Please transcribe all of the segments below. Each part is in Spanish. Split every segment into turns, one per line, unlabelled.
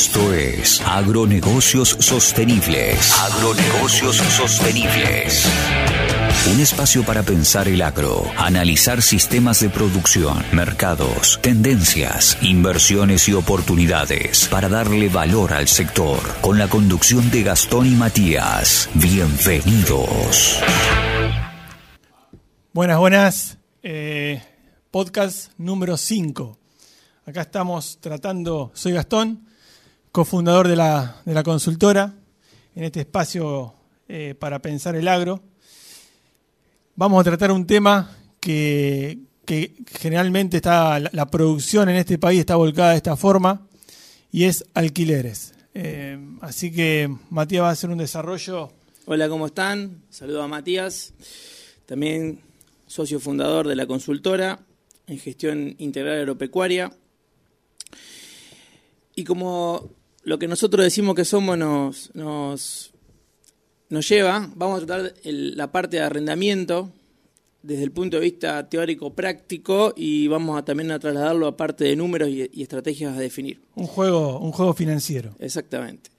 Esto es Agronegocios Sostenibles. Agronegocios Sostenibles. Un espacio para pensar el agro, analizar sistemas de producción, mercados, tendencias, inversiones y oportunidades para darle valor al sector. Con la conducción de Gastón y Matías. Bienvenidos.
Buenas, buenas. Eh, podcast número 5. Acá estamos tratando, soy Gastón, cofundador de la, de la consultora, en este espacio eh, para pensar el agro. Vamos a tratar un tema que, que generalmente está la, producción en este país está volcada de esta forma y es alquileres. Eh, así que Matías va a hacer un desarrollo.
Hola, ¿cómo están? Saludo a Matías, también socio fundador de la consultora en gestión integral agropecuaria. Y como lo que nosotros decimos que somos nos, nos, nos lleva, vamos a tratar el, la parte de arrendamiento desde el punto de vista teórico-práctico y vamos a también a trasladarlo a parte de números y, y, estrategias a definir.
Un juego, un juego financiero.
Exactamente.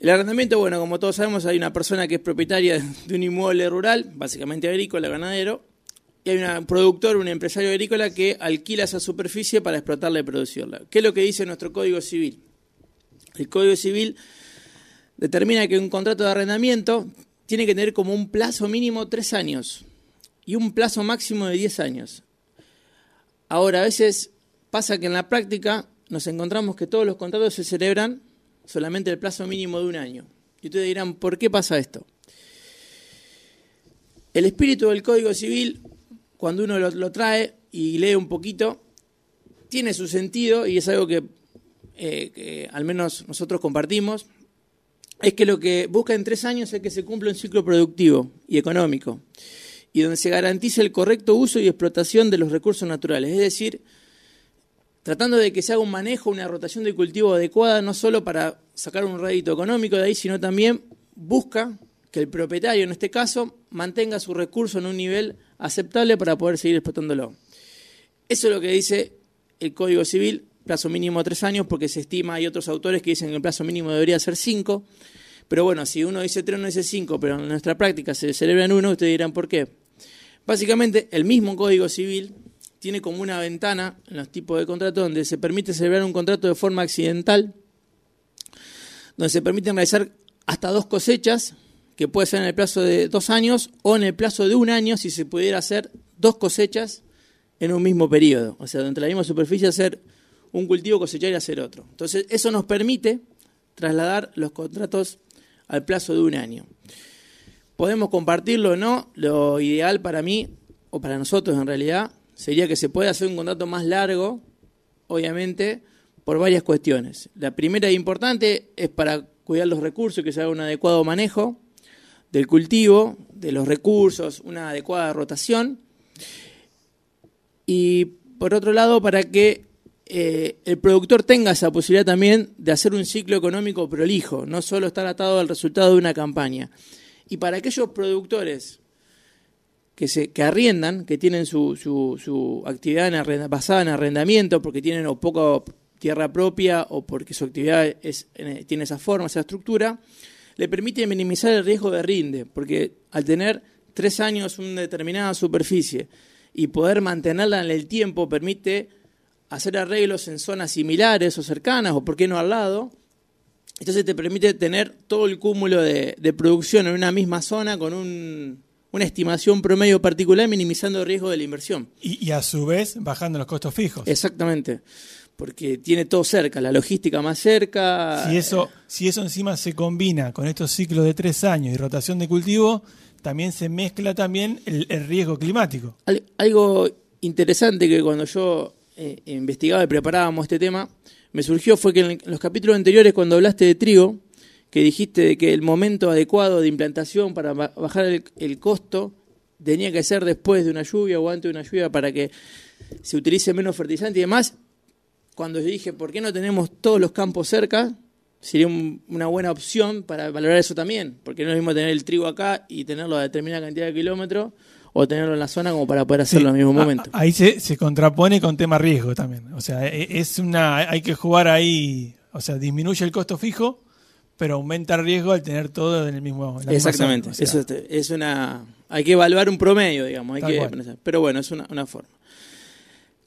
El arrendamiento, bueno, como todos sabemos, hay una persona que es propietaria de un inmueble rural, básicamente agrícola, ganadero, y hay un productor, un empresario agrícola que alquila esa superficie para explotarla y producirla. ¿Qué es lo que dice nuestro Código Civil? El Código Civil determina que un contrato de arrendamiento tiene que tener como un plazo mínimo tres años y un plazo máximo de diez años. Ahora, a veces pasa que en la práctica nos encontramos que todos los contratos se celebran solamente el plazo mínimo de un año. Y ustedes dirán, ¿por qué pasa esto? El espíritu del Código Civil, cuando uno lo, lo trae y lee un poquito, tiene su sentido y es algo que, eh, que al menos nosotros compartimos, es que lo que busca en tres años es que se cumpla un ciclo productivo y económico y donde se garantice el correcto uso y explotación de los recursos naturales, es decir, tratando de que se haga un manejo, una rotación de cultivo adecuada, no solo para sacar un rédito económico de ahí, sino también busca que el propietario, en este caso, mantenga su recurso en un nivel aceptable para poder seguir explotándolo. Eso es lo que dice el Código Civil, plazo mínimo de tres años, porque se estima, hay otros autores que dicen que el plazo mínimo debería ser cinco, pero bueno, si uno dice tres, uno dice cinco, pero en nuestra práctica se celebra en uno, ustedes dirán por qué. Básicamente, el mismo Código Civil tiene como una ventana en los tipos de contratos donde se permite celebrar un contrato de forma accidental, donde se permiten realizar hasta dos cosechas, que puede ser en el plazo de dos años o en el plazo de un año si se pudiera hacer dos cosechas en un mismo periodo. O sea, dentro de la misma superficie hacer un cultivo, cosechar y hacer otro. Entonces, eso nos permite trasladar los contratos al plazo de un año. Podemos compartirlo o no, lo ideal para mí, o para nosotros en realidad, sería que se pueda hacer un contrato más largo, obviamente, por varias cuestiones. La primera e importante es para cuidar los recursos, que se haga un adecuado manejo del cultivo, de los recursos, una adecuada rotación. Y por otro lado, para que eh, el productor tenga esa posibilidad también de hacer un ciclo económico prolijo, no solo estar atado al resultado de una campaña. Y para aquellos productores que, se, que arriendan, que tienen su, su, su actividad basada en arrendamiento, porque tienen o poca tierra propia o porque su actividad es, tiene esa forma, esa estructura, le permite minimizar el riesgo de rinde, porque al tener tres años una determinada superficie y poder mantenerla en el tiempo permite hacer arreglos en zonas similares o cercanas, o por qué no al lado, entonces te permite tener todo el cúmulo de, de producción en una misma zona con un, una estimación promedio particular, minimizando el riesgo de la inversión.
Y, y, a su vez bajando los costos fijos.
Exactamente, porque tiene todo cerca, la logística más cerca.
Si eso, si eso encima se combina con estos ciclos de tres años y rotación de cultivo, también se mezcla también el, el riesgo climático.
Algo interesante que cuando yo eh, investigaba y preparábamos este tema, me surgió fue que en los capítulos anteriores cuando hablaste de trigo, que dijiste de que el momento adecuado de implantación para bajar el, costo tenía que ser después de una lluvia o antes de una lluvia para que se utilice menos fertilizante y demás. Cuando yo dije, ¿por qué no tenemos todos los campos cerca? Sería un, una buena opción para valorar eso también, porque no es lo mismo tener el trigo acá y tenerlo a determinada cantidad de kilómetros o tenerlo en la zona como para poder hacerlo sí, al mismo momento.
Ahí se, se, contrapone con tema riesgo también. O sea, es una hay que jugar ahí O sea, disminuye el costo fijo, pero aumenta el riesgo al tener todo en el mismo. en
Exactamente.
zona. O sea,
Eso es- una. Hay que evaluar un promedio, digamos. Hay
Tal
que pensar. pero bueno, es una, una forma.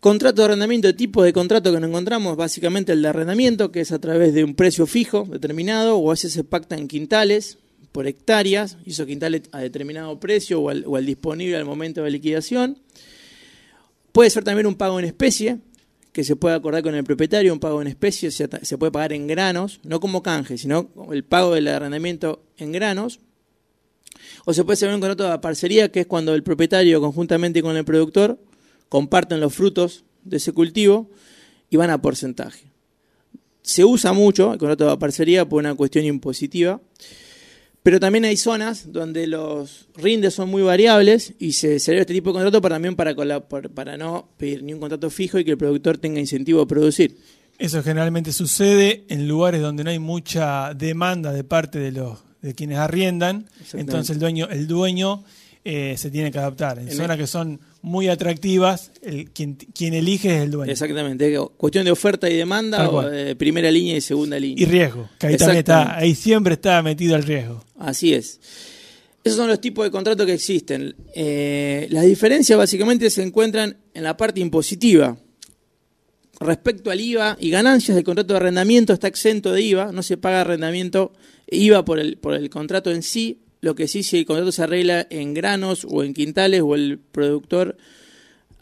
Contrato de arrendamiento, tipo de contrato que nos encontramos, básicamente el de arrendamiento, que es a través de un precio fijo determinado, o a veces se pacta en quintales por hectáreas, y esos quintales a determinado precio o al, o al disponible al momento de liquidación. Puede ser también un pago en especie, que se puede acordar con el propietario, un pago en especie, se, se puede pagar en granos, no como canje, sino el pago del arrendamiento en granos. O se puede hacer un contrato de parcería, que es cuando el propietario conjuntamente con el productor comparten los frutos de ese cultivo y van a porcentaje. Se usa mucho el contrato de parcería por una cuestión impositiva, pero también hay zonas donde los rindes son muy variables y se celebra este tipo de contrato para, también para, para no pedir ni un contrato fijo y que el productor tenga incentivo a producir.
Eso generalmente sucede en lugares donde no hay mucha demanda de parte de los de quienes arriendan, entonces el dueño el dueño eh, se tiene que adaptar. En
En
zonas
el-
que son muy atractivas, el, quien, quien elige es el dueño.
Exactamente, cuestión de oferta y demanda o de primera línea y segunda línea.
Y riesgo, que ahí también está, ahí siempre está metido el riesgo.
Así es. Esos son los tipos de contratos que existen. Eh, las diferencias básicamente se encuentran en la parte impositiva. Respecto al IVA y ganancias, el contrato de arrendamiento está exento de IVA, no se paga arrendamiento IVA por el, por el contrato en sí. Lo que sí, si el contrato se arregla en granos o en quintales o el productor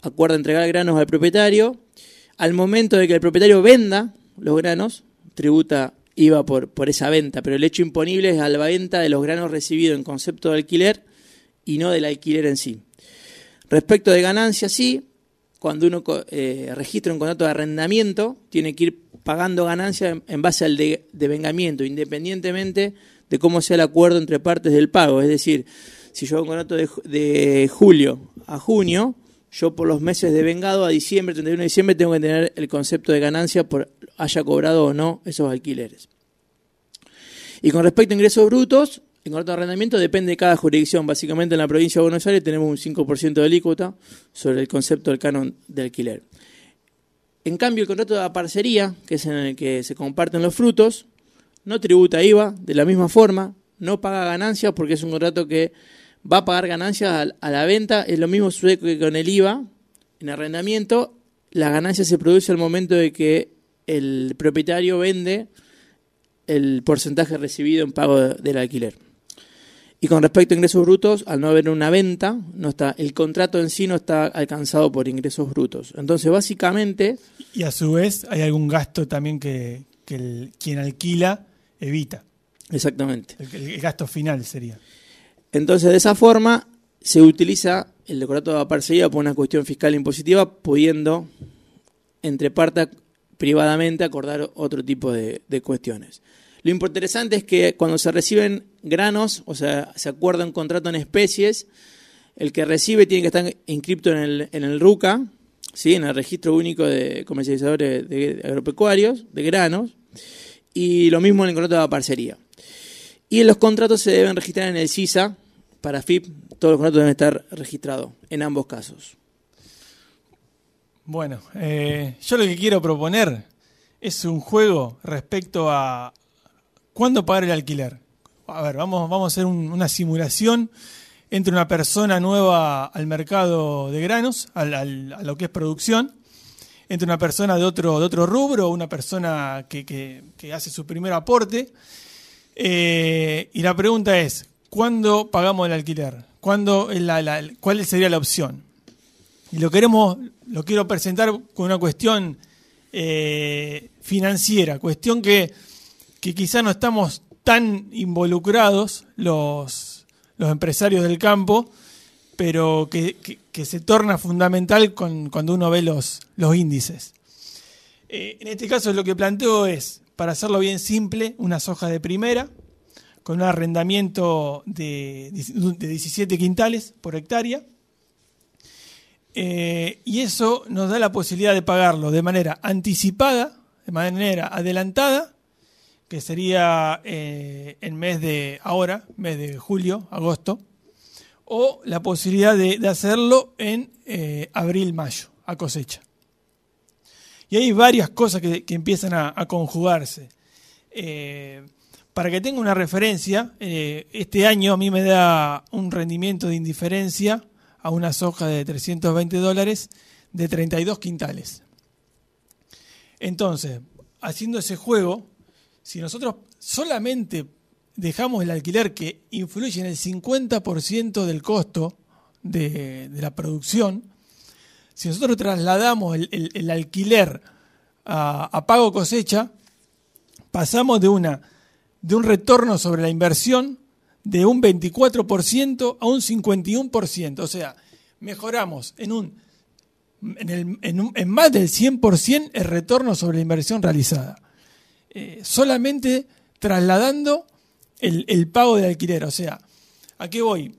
acuerda entregar granos al propietario, al momento de que el propietario venda los granos, tributa IVA por, por esa venta, pero el hecho imponible es a la venta de los granos recibidos en concepto de alquiler y no del alquiler en sí. Respecto de ganancias, sí, cuando uno eh, registra un contrato de arrendamiento, tiene que ir pagando ganancias en, en base al de- devengamiento, independientemente de cómo sea el acuerdo entre partes del pago. Es decir, si yo hago un contrato de, ju- de julio a junio, yo por los meses de vengado a diciembre, 31 de diciembre, tengo que tener el concepto de ganancia por haya cobrado o no esos alquileres. Y con respecto a ingresos brutos, el contrato de arrendamiento depende de cada jurisdicción. Básicamente en la provincia de Buenos Aires tenemos un 5% de alícuota sobre el concepto del canon de alquiler. En cambio, el contrato de parcería, que es en el que se comparten los frutos, no tributa IVA de la misma forma, no paga ganancias porque es un contrato que va a pagar ganancias a la venta. Es lo mismo sucede que con el IVA. En arrendamiento, la ganancia se produce al momento de que el propietario vende el porcentaje recibido en pago de- del alquiler. Y con respecto a ingresos brutos, al no haber una venta, no está, el contrato en sí no está alcanzado por ingresos brutos. Entonces, básicamente,
Y a su vez hay algún gasto también que, que el- quien alquila evita.
exactamente.
El, el gasto final sería.
Entonces, de esa forma, se utiliza el decorato de parcería por una cuestión fiscal impositiva, pudiendo, entre partes, privadamente acordar otro tipo de, de cuestiones. Lo interesante es que cuando se reciben granos, o sea, se acuerda un contrato en especies, el que recibe tiene que estar inscripto en el, en el RUCA, ¿sí? en el Registro Único de Comercializadores de Agropecuarios, de granos, y lo mismo en el contrato de parcería. Y los contratos se deben registrar en el CISA, para FIP, todos los contratos deben estar registrados en ambos casos.
Bueno, eh, yo lo que quiero proponer es un juego respecto a cuándo pagar el alquiler. A ver, vamos, vamos a hacer un- una simulación entre una persona nueva al mercado de granos, al- a lo que es producción, entre una persona de otro, de otro rubro, una persona que, que- hace su primer aporte. Eh, y la pregunta es, ¿cuándo pagamos el alquiler? ¿Cuándo la- ¿Cuál sería la opción? Y lo queremos, lo quiero presentar con una cuestión eh, financiera, cuestión que, que quizá no estamos tan involucrados los, los empresarios del campo, pero que, se torna fundamental cuando uno ve los, los índices. Eh, en este caso lo que planteo es, para hacerlo bien simple, unas hojas de primera, con un arrendamiento de, de 17 quintales por hectárea, eh, y eso nos da la posibilidad de pagarlo de manera anticipada, de manera adelantada, que sería eh, en mes de ahora, mes de julio, agosto, o la posibilidad de, hacerlo en eh, abril, mayo, a cosecha. Y hay varias cosas que, empiezan a, conjugarse. Eh, para que tenga una referencia, eh, este año a mí me da un rendimiento de indiferencia a una soja de 320 dólares de 32 quintales. Entonces, haciendo ese juego, si nosotros solamente dejamos el alquiler que influye en el 50% del costo de, la producción, si nosotros trasladamos el, alquiler a, a, pago cosecha, pasamos de, una, de un retorno sobre la inversión de un 24% a un 51%. O sea, mejoramos en, un, en, en, más del 100% el retorno sobre la inversión realizada. Eh, solamente trasladando el, pago de alquiler. O sea, ¿a qué voy?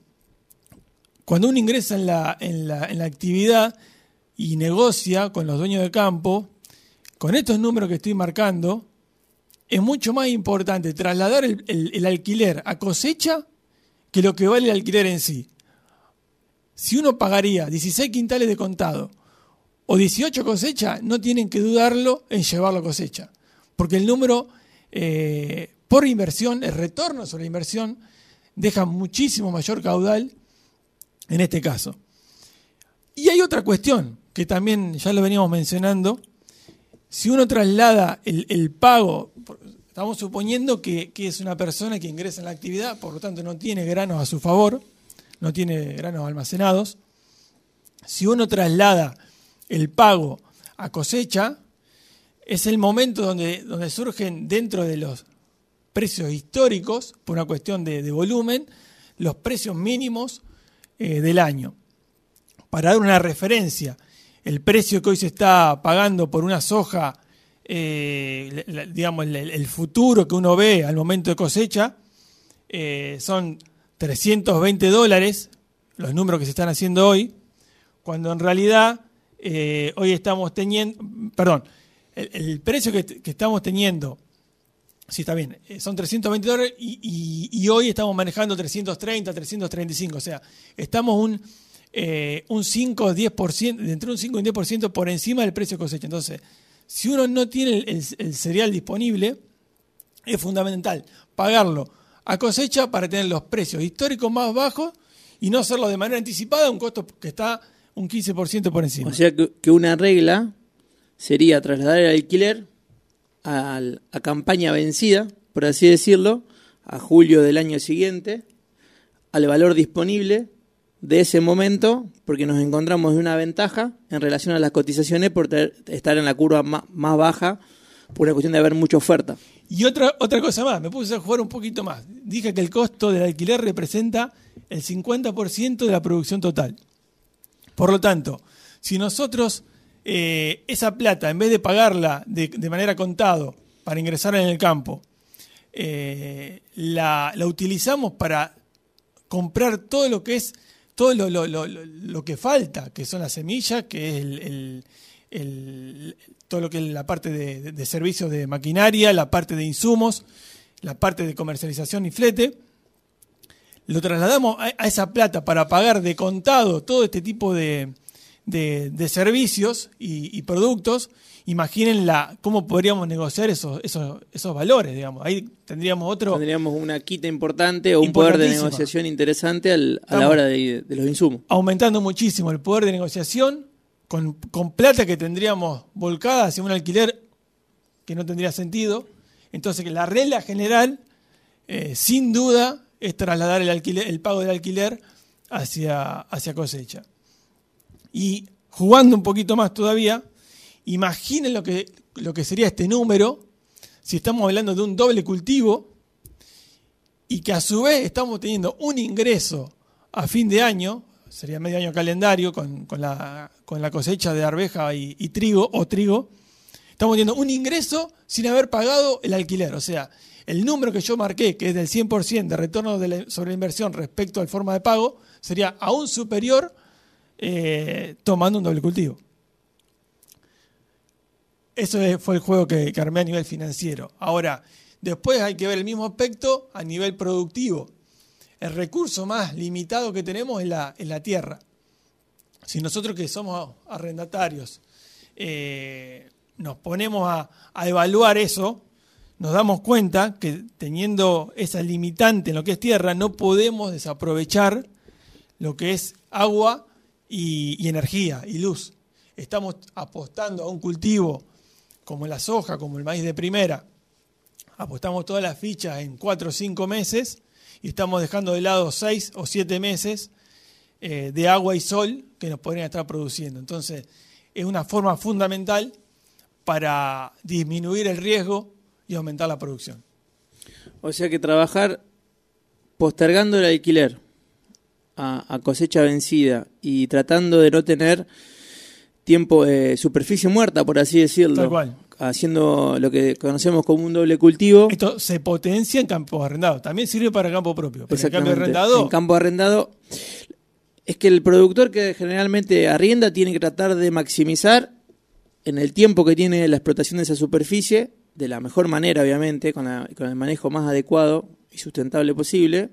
Cuando uno ingresa en la, en la, en la actividad y negocia con los dueños de campo, con estos números que estoy marcando, es mucho más importante trasladar el, alquiler a cosecha que lo que vale el alquiler en sí. Si uno pagaría 16 quintales de contado o 18 cosecha, no tienen que dudarlo en llevarlo a cosecha, porque el número eh, por inversión, el retorno sobre la inversión, deja muchísimo mayor caudal en este caso. Y hay otra cuestión que también ya lo veníamos mencionando. Si uno traslada el, pago, estamos suponiendo que, es una persona que ingresa en la actividad, por lo tanto no tiene granos a su favor, no tiene granos almacenados. Si uno traslada el pago a cosecha, es el momento donde, donde surgen dentro de los precios históricos, por una cuestión de, volumen, los precios mínimos eh, del año. Para dar una referencia, el precio que hoy se está pagando por una soja, eh, digamos, el, futuro que uno ve al momento de cosecha, eh, son 320 dólares, los números que se están haciendo hoy, cuando en realidad hoy estamos teniendo, perdón, el, precio que, estamos teniendo Sí, está bien. Eh, son 320 dólares y, hoy estamos manejando 330, 335. O sea, estamos un, eh, un 5 10%, entre un 5 y un 10% por encima del precio de cosecha. Entonces, si uno no tiene el, cereal disponible, es fundamental pagarlo a cosecha para tener los precios históricos más bajos y no hacerlo de manera anticipada a un costo que está un 15% por encima.
O sea que una regla sería trasladar el alquiler a, campaña vencida, por así decirlo, a julio del año siguiente, al valor disponible de ese momento, porque nos encontramos de una ventaja en relación a las cotizaciones por estar en la curva más, baja por una cuestión de haber mucha oferta.
Y otra, otra cosa más, me puse a jugar un poquito más. Dije que el costo del alquiler representa el 50% de la producción total. Por lo tanto, si nosotros eh, esa plata, en vez de pagarla de, manera contado para ingresar en el campo, eh, la, utilizamos para comprar todo lo que es, todo lo, que falta, que son las semillas, que es el, todo lo que es la parte de, de, servicios de maquinaria, la parte de insumos, la parte de comercialización y flete, lo trasladamos a, esa plata para pagar de contado todo este tipo de, de, servicios y, productos, imaginen la, cómo podríamos negociar esos, esos, esos valores, digamos. Ahí tendríamos otro...
Tendríamos una quita importante o un poder de negociación interesante a la hora de, los insumos.
Aumentando muchísimo el poder de negociación con, con plata que tendríamos volcada hacia un alquiler que no tendría sentido. Entonces, la regla general, eh, sin duda, es trasladar el, alquiler, el pago del alquiler hacia, hacia cosecha. Y jugando un poquito más todavía, imaginen lo que, lo que sería este número si estamos hablando de un doble cultivo y que a su vez estamos teniendo un ingreso a fin de año, sería medio año calendario con, la, con la, cosecha de arveja y, trigo o trigo, estamos teniendo un ingreso sin haber pagado el alquiler. O sea, el número que yo marqué, que es del 100% de retorno sobre la inversión respecto al forma de pago, sería aún superior eh, tomando un doble cultivo. Eso fue el juego que, armé a nivel financiero. Ahora, después hay que ver el mismo aspecto a nivel productivo. El recurso más limitado que tenemos es la, tierra. Si nosotros que somos arrendatarios eh, nos ponemos a evaluar eso, nos damos cuenta que teniendo esa limitante en lo que es tierra, no podemos desaprovechar lo que es agua y, energía y luz. Estamos apostando a un cultivo como la soja, como el maíz de primera, apostamos todas las fichas en cuatro o cinco meses y estamos dejando de lado seis o siete meses eh, de agua y sol que nos podrían estar produciendo. Entonces, es una forma fundamental para disminuir el riesgo y aumentar la producción.
O sea que trabajar postergando el alquiler a, a cosecha vencida y tratando de no tener tiempo de superficie muerta, por así decirlo.
Tal cual.
Haciendo lo que conocemos como un doble cultivo.
Esto se potencia en campos arrendados. También sirve para campo propio. Pero arrendado,
En campo arrendado. Es que el productor que generalmente arrienda tiene que tratar de maximizar en el tiempo que tiene la explotación de esa superficie, de la mejor manera, obviamente, con, la- con el manejo más adecuado y sustentable posible,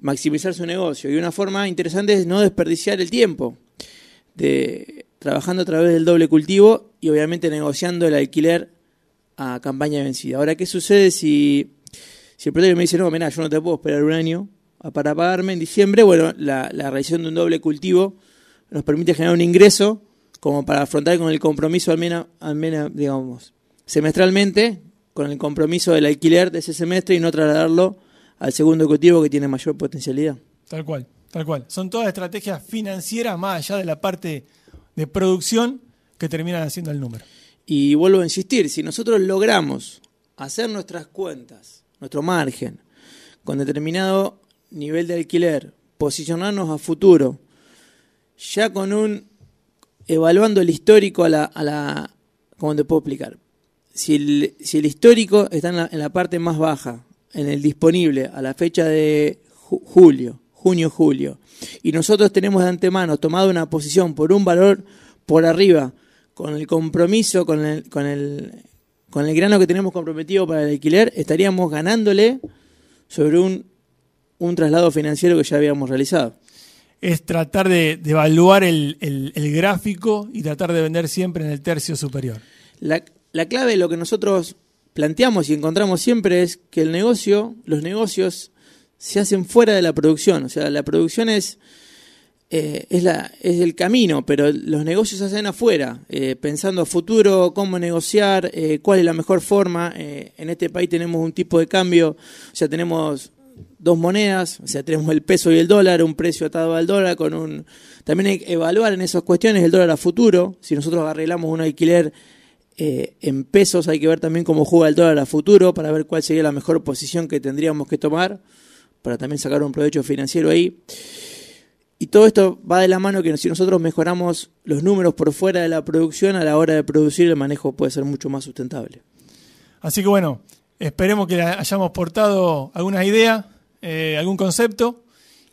maximizar su negocio. Y una forma interesante es no desperdiciar el tiempo, de trabajando a través del doble cultivo y obviamente negociando el alquiler a campaña vencida. Ahora, ¿qué sucede si, si el productor me dice, no, mira, yo no te puedo esperar un año para pagarme en diciembre? Bueno, la, la realización de un doble cultivo nos permite generar un ingreso como para afrontar con el compromiso al menos, al menos digamos, semestralmente, con el compromiso del alquiler de ese semestre y no trasladarlo al segundo cultivo que tiene mayor potencialidad.
tal cual, tal cual. Son todas estrategias financieras más allá de la parte de producción que terminan haciendo el número.
Y vuelvo a insistir, si nosotros logramos hacer nuestras cuentas, nuestro margen, con determinado nivel de alquiler, posicionarnos a futuro, ya con un, evaluando el histórico a la, a la ¿cómo te puedo explicar? Si el, si el histórico está en la, en la parte más baja, en el disponible, a la fecha de ju- julio, junio, julio, y nosotros tenemos de antemano tomado una posición por un valor por arriba, con el compromiso, con el, con el, con el grano que tenemos comprometido para el alquiler, estaríamos ganándole sobre un, un traslado financiero que ya habíamos realizado.
Es tratar de, de evaluar el, el- el gráfico y tratar de vender siempre en el tercio superior.
La, la clave de lo que nosotros planteamos y encontramos siempre es que el negocio, los negocios se hacen fuera de la producción. O sea, la producción es, eh, es, la, es el camino, pero los negocios se hacen afuera, eh, pensando a futuro, cómo negociar, eh, cuál es la mejor forma. Eh, en este país tenemos un tipo de cambio, o sea, tenemos dos monedas, o sea, tenemos el peso y el dólar, un precio atado al dólar, con un... También hay que evaluar en esas cuestiones el dólar a futuro. Si nosotros arreglamos un alquiler eh, en pesos, hay que ver también cómo juega el dólar a futuro para ver cuál sería la mejor posición que tendríamos que tomar para también sacar un provecho financiero ahí. Y todo esto va de la mano que si nosotros mejoramos los números por fuera de la producción, a la hora de producir el manejo puede ser mucho más sustentable.
Así que bueno, esperemos que hayamos portado algunas ideas, eh, algún concepto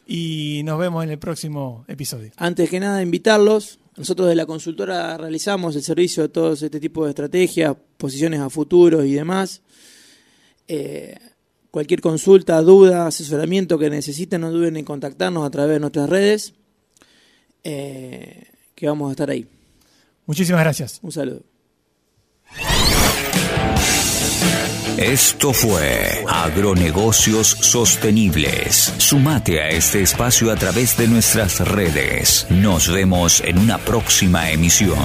y nos vemos en el próximo episodio.
Antes que nada, invitarlos. Nosotros de la consultora realizamos el servicio de todo este tipo de estrategias, posiciones a futuro y demás. Eh, cualquier consulta, duda, asesoramiento que necesiten, no duden en contactarnos a través de nuestras redes, eh, que vamos a estar ahí.
Muchísimas gracias.
Un saludo.
Esto fue Agronegocios Sostenibles. Sumate a este espacio a través de nuestras redes. Nos vemos en una próxima emisión.